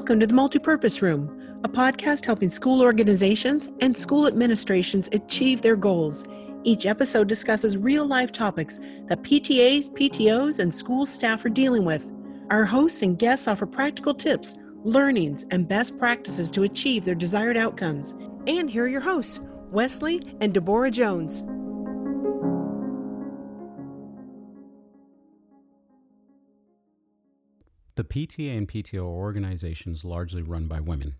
Welcome to the Multipurpose Room, a podcast helping school organizations and school administrations achieve their goals. Each episode discusses real life topics that PTAs, PTOs, and school staff are dealing with. Our hosts and guests offer practical tips, learnings, and best practices to achieve their desired outcomes. And here are your hosts, Wesley and Deborah Jones. The PTA and PTO are organizations largely run by women.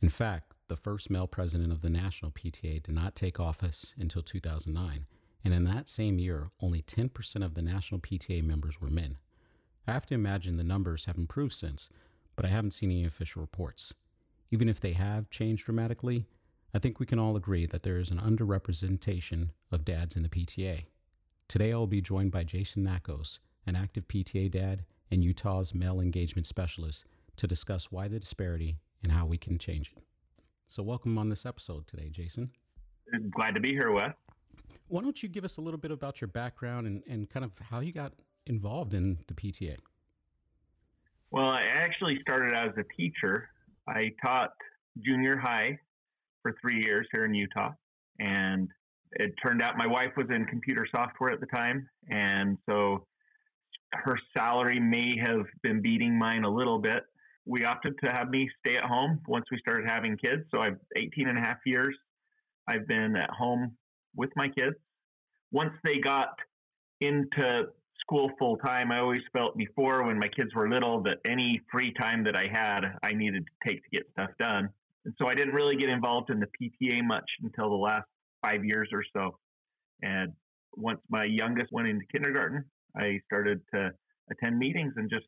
In fact, the first male president of the National PTA did not take office until 2009, and in that same year, only 10% of the National PTA members were men. I have to imagine the numbers have improved since, but I haven't seen any official reports. Even if they have changed dramatically, I think we can all agree that there is an underrepresentation of dads in the PTA. Today I will be joined by Jason Nackos, an active PTA dad and Utah's male engagement specialist to discuss why the disparity and how we can change it. So, welcome on this episode today, Jason. Glad to be here, Wes. Why don't you give us a little bit about your background and, and kind of how you got involved in the PTA? Well, I actually started out as a teacher. I taught junior high for three years here in Utah. And it turned out my wife was in computer software at the time. And so her salary may have been beating mine a little bit. We opted to have me stay at home once we started having kids. So I've 18 and a half years. I've been at home with my kids. Once they got into school full time, I always felt before when my kids were little that any free time that I had, I needed to take to get stuff done. And so I didn't really get involved in the PTA much until the last five years or so. And once my youngest went into kindergarten, I started to attend meetings and just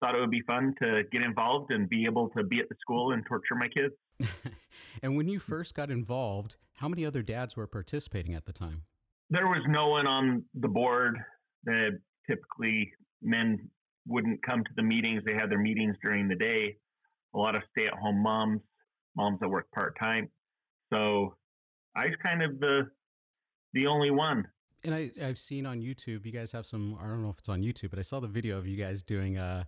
thought it would be fun to get involved and be able to be at the school and torture my kids. and when you first got involved, how many other dads were participating at the time? There was no one on the board. That typically men wouldn't come to the meetings. They had their meetings during the day. A lot of stay-at-home moms, moms that work part-time. So I was kind of the the only one and I, I've seen on YouTube, you guys have some, I don't know if it's on YouTube, but I saw the video of you guys doing, uh,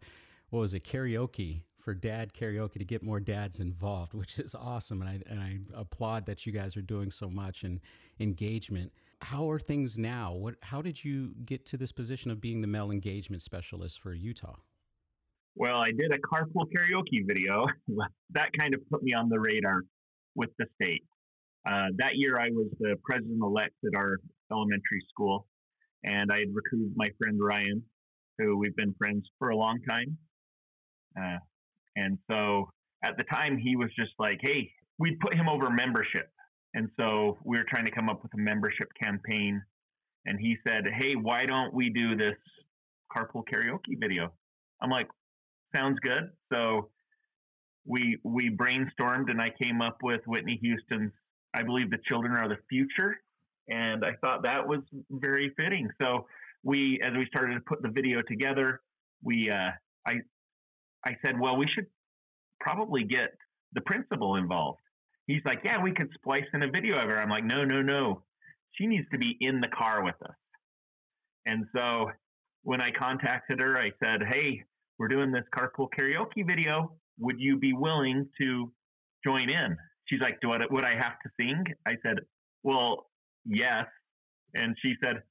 what was it, karaoke for dad karaoke to get more dads involved, which is awesome. And I, and I applaud that you guys are doing so much and engagement. How are things now? What, how did you get to this position of being the male engagement specialist for Utah? Well, I did a carpool karaoke video. that kind of put me on the radar with the state. Uh, that year, I was the president elect at our elementary school, and I had recruited my friend Ryan, who we've been friends for a long time. Uh, and so at the time, he was just like, "Hey, we'd put him over membership," and so we were trying to come up with a membership campaign. And he said, "Hey, why don't we do this carpool karaoke video?" I'm like, "Sounds good." So we we brainstormed, and I came up with Whitney Houston's I believe the children are the future. And I thought that was very fitting. So we, as we started to put the video together, we, uh, I, I said, well, we should probably get the principal involved. He's like, yeah, we could splice in a video of her. I'm like, no, no, no. She needs to be in the car with us. And so when I contacted her, I said, hey, we're doing this carpool karaoke video. Would you be willing to join in? she's like, "Do I would I have to sing?" I said, "Well, yes." And she said,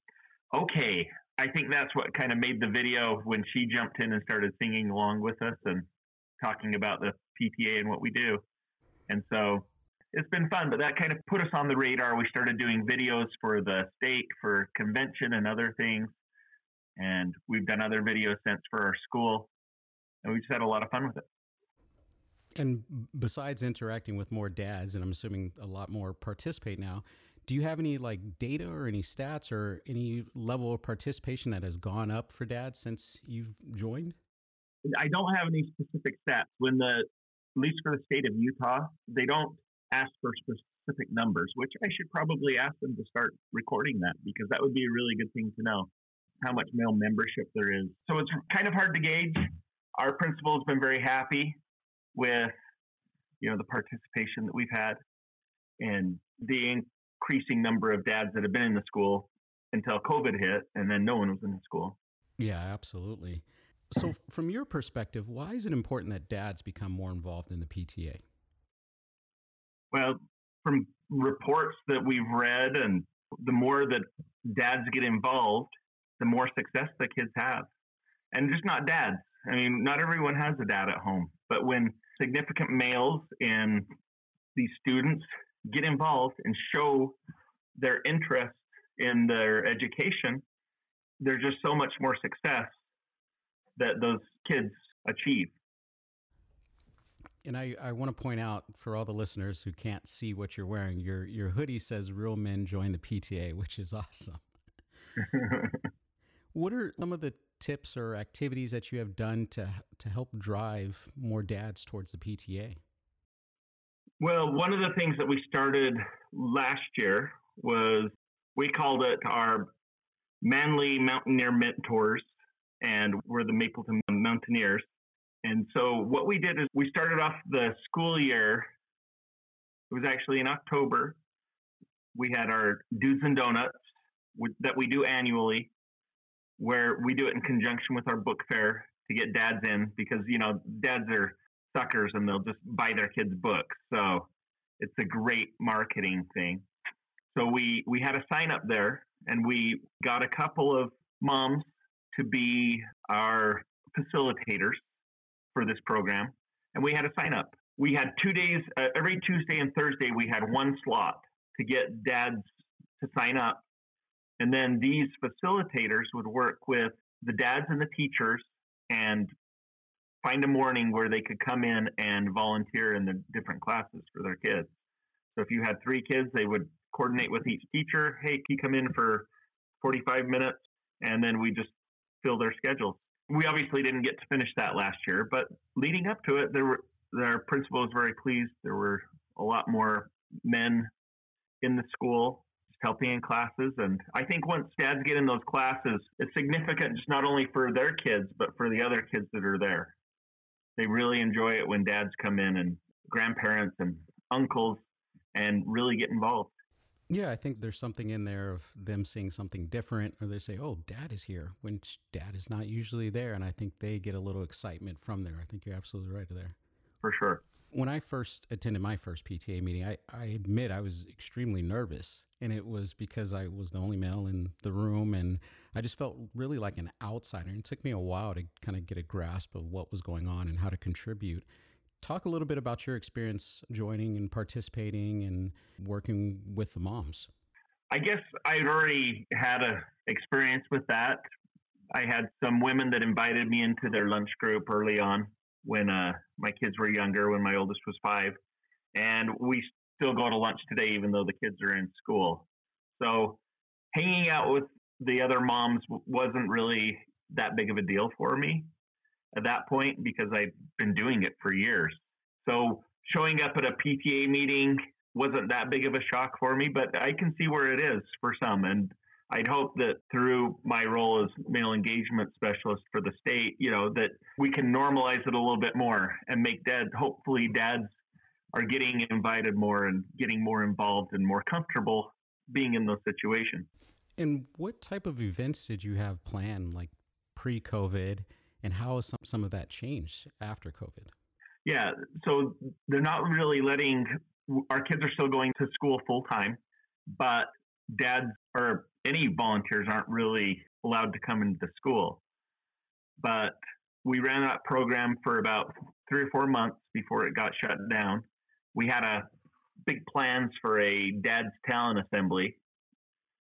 "Okay." I think that's what kind of made the video when she jumped in and started singing along with us and talking about the PTA and what we do. And so it's been fun, but that kind of put us on the radar. We started doing videos for the state, for convention, and other things. And we've done other videos since for our school. And we just had a lot of fun with it. And besides interacting with more dads, and I'm assuming a lot more participate now, do you have any like data or any stats or any level of participation that has gone up for dad since you've joined? I don't have any specific stats. When the, at least for the state of Utah, they don't ask for specific numbers, which I should probably ask them to start recording that because that would be a really good thing to know how much male membership there is. So it's kind of hard to gauge. Our principal has been very happy with you know the participation that we've had and the increasing number of dads that have been in the school until COVID hit, and then no one was in the school. Yeah, absolutely. So, from your perspective, why is it important that dads become more involved in the PTA? Well, from reports that we've read, and the more that dads get involved, the more success the kids have. And just not dads. I mean, not everyone has a dad at home, but when significant males in these students get involved and show their interest in their education, there's just so much more success that those kids achieve. And I, I want to point out for all the listeners who can't see what you're wearing, your your hoodie says "Real Men Join the PTA," which is awesome. what are some of the tips or activities that you have done to to help drive more dads towards the PTA? Well, one of the things that we started last year was we called it our Manly Mountaineer Mentors, and we're the Mapleton Mountaineers. And so what we did is we started off the school year. It was actually in October. We had our Dudes and Donuts that we do annually, where we do it in conjunction with our book fair to get dads in because you know dads are suckers and they'll just buy their kids books. So it's a great marketing thing. So we we had a sign up there and we got a couple of moms to be our facilitators for this program, and we had a sign up. We had two days, uh, every Tuesday and Thursday, we had one slot to get dads to sign up. And then these facilitators would work with the dads and the teachers and find a morning where they could come in and volunteer in the different classes for their kids. So if you had three kids, they would coordinate with each teacher. Hey, can you come in for 45 minutes? And then we just fill their schedules we obviously didn't get to finish that last year, but leading up to it, there were our principal was very pleased. There were a lot more men in the school helping in classes, and I think once dads get in those classes, it's significant just not only for their kids but for the other kids that are there. They really enjoy it when dads come in and grandparents and uncles and really get involved. Yeah, I think there's something in there of them seeing something different, or they say, "Oh, Dad is here," when Dad is not usually there, and I think they get a little excitement from there. I think you're absolutely right there. For sure. When I first attended my first PTA meeting, I, I admit I was extremely nervous, and it was because I was the only male in the room, and I just felt really like an outsider. And it took me a while to kind of get a grasp of what was going on and how to contribute talk a little bit about your experience joining and participating and working with the moms. I guess I'd already had a experience with that. I had some women that invited me into their lunch group early on when uh, my kids were younger, when my oldest was five, and we still go to lunch today, even though the kids are in school. So hanging out with the other moms wasn't really that big of a deal for me at that point because I've been doing it for years. So showing up at a PTA meeting wasn't that big of a shock for me, but I can see where it is for some. And I'd hope that through my role as male engagement specialist for the state, you know, that we can normalize it a little bit more and make dads, hopefully dads are getting invited more and getting more involved and more comfortable being in those situations. And what type of events did you have planned, like pre COVID? and how has some, some of that changed after COVID? Yeah, so they're not really letting our kids are still going to school full time, but dads or any volunteers aren't really allowed to come into the school. But we ran that program for about three or four months before it got shut down. We had a big plans for a dad's talent assembly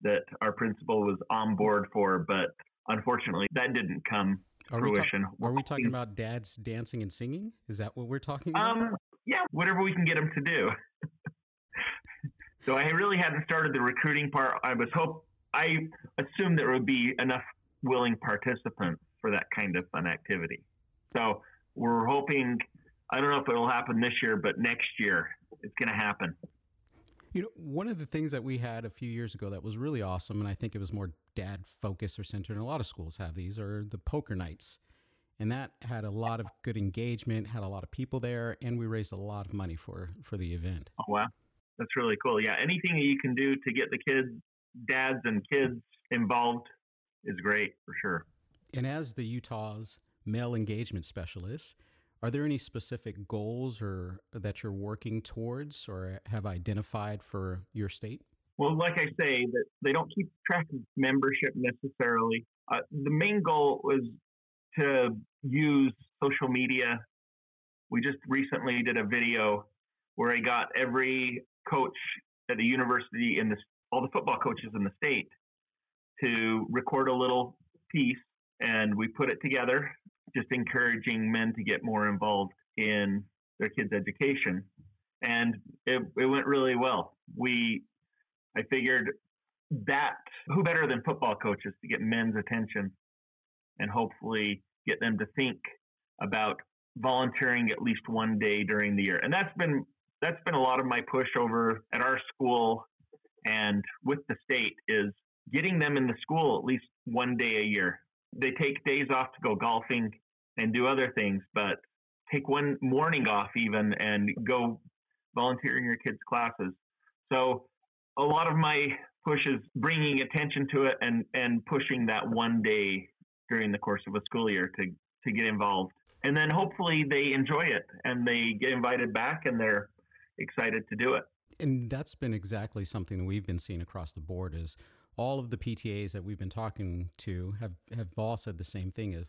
that our principal was on board for, but unfortunately that didn't come are fruition. We ta- are we talking about dads dancing and singing? Is that what we're talking about? Um, yeah, whatever we can get them to do. so I really hadn't started the recruiting part. I was hope I assume there would be enough willing participants for that kind of fun activity. So we're hoping. I don't know if it'll happen this year, but next year it's going to happen. You know, one of the things that we had a few years ago that was really awesome, and I think it was more dad focused or centered, and a lot of schools have these, are the poker nights. And that had a lot of good engagement, had a lot of people there, and we raised a lot of money for for the event. Oh wow, that's really cool. Yeah, anything that you can do to get the kids, dads, and kids involved is great for sure. And as the Utah's male engagement specialist. Are there any specific goals or that you're working towards or have identified for your state? Well, like I say, that they don't keep track of membership necessarily. Uh, the main goal was to use social media. We just recently did a video where I got every coach the university in the all the football coaches in the state to record a little piece, and we put it together, just encouraging men to get more involved in their kids' education, and it, it went really well. We I figured that who better than football coaches to get men's attention and hopefully get them to think about volunteering at least one day during the year. And that's been that's been a lot of my push over at our school and with the state is getting them in the school at least one day a year. They take days off to go golfing and do other things, but take one morning off even and go volunteer in your kids' classes. So a lot of my push is bringing attention to it and, and pushing that one day during the course of a school year to, to get involved. And then hopefully they enjoy it and they get invited back and they're excited to do it. And that's been exactly something that we've been seeing across the board is all of the PTAs that we've been talking to have, have all said the same thing of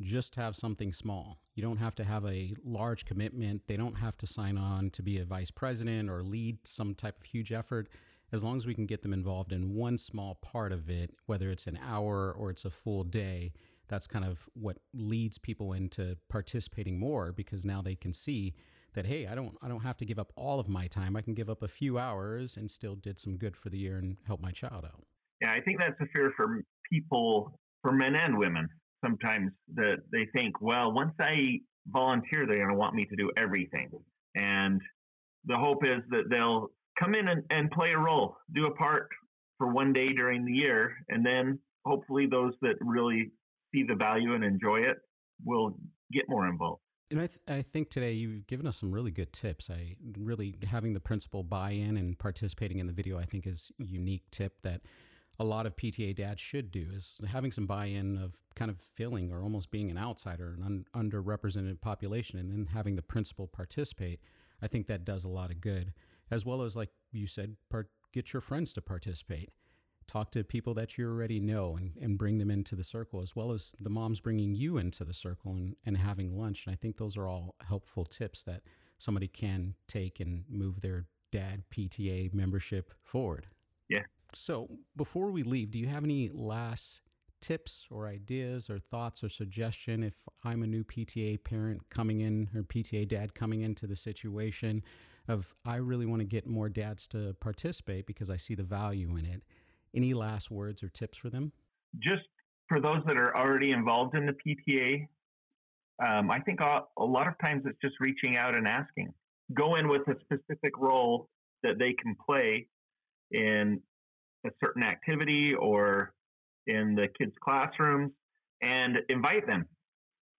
just have something small. You don't have to have a large commitment. They don't have to sign on to be a vice president or lead some type of huge effort as long as we can get them involved in one small part of it, whether it's an hour or it's a full day, that's kind of what leads people into participating more because now they can see that hey, I don't I don't have to give up all of my time. I can give up a few hours and still did some good for the year and help my child out. Yeah, I think that's a fear for people, for men and women. Sometimes that they think, well, once I volunteer, they're going to want me to do everything, and the hope is that they'll come in and, and play a role, do a part for one day during the year, and then hopefully those that really see the value and enjoy it will get more involved. And I, th- I think today you've given us some really good tips. I really having the principal buy in and participating in the video, I think, is a unique tip that a lot of PTA dads should do is having some buy in of kind of feeling or almost being an outsider, an un- underrepresented population, and then having the principal participate. I think that does a lot of good as well as like you said, part, get your friends to participate. Talk to people that you already know and, and bring them into the circle, as well as the moms bringing you into the circle and, and having lunch. And I think those are all helpful tips that somebody can take and move their dad PTA membership forward. Yeah. So before we leave, do you have any last tips or ideas or thoughts or suggestion if I'm a new PTA parent coming in or PTA dad coming into the situation? of I really want to get more dads to participate because I see the value in it. Any last words or tips for them? Just for those that are already involved in the PTA, um, I think a, a lot of times it's just reaching out and asking. Go in with a specific role that they can play in a certain activity or in the kids' classrooms and invite them.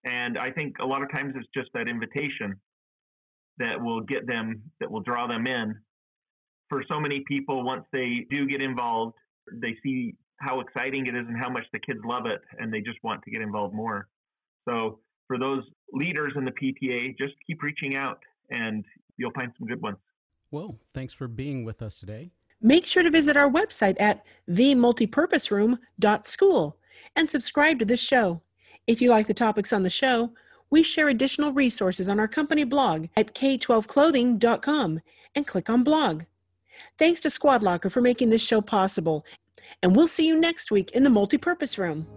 And I think a lot of times it's just that invitation that will get them, that will draw them in. For so many people, once they do get involved, they see how exciting it is and how much the kids love it, and they just want to get involved more. So, for those leaders in the PTA, just keep reaching out and you'll find some good ones. Well, thanks for being with us today. Make sure to visit our website at themultipurposeroom.school and subscribe to this show. If you like the topics on the show, we share additional resources on our company blog at k12clothing.com and click on blog. Thanks to Squad Locker for making this show possible, and we'll see you next week in the multipurpose room.